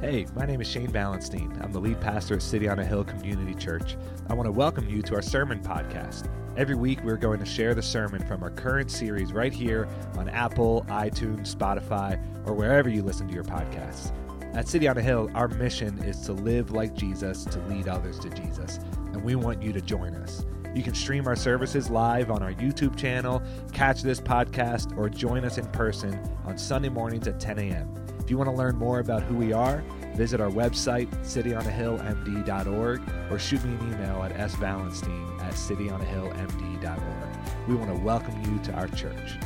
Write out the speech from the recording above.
Hey, my name is Shane Valenstein. I'm the lead pastor at City on a Hill Community Church. I want to welcome you to our sermon podcast. Every week, we're going to share the sermon from our current series right here on Apple, iTunes, Spotify, or wherever you listen to your podcasts. At City on a Hill, our mission is to live like Jesus, to lead others to Jesus, and we want you to join us. You can stream our services live on our YouTube channel, catch this podcast, or join us in person on Sunday mornings at 10 a.m. If you want to learn more about who we are, visit our website, cityonahillmd.org, or shoot me an email at svalenstein at cityonahillmd.org. We want to welcome you to our church.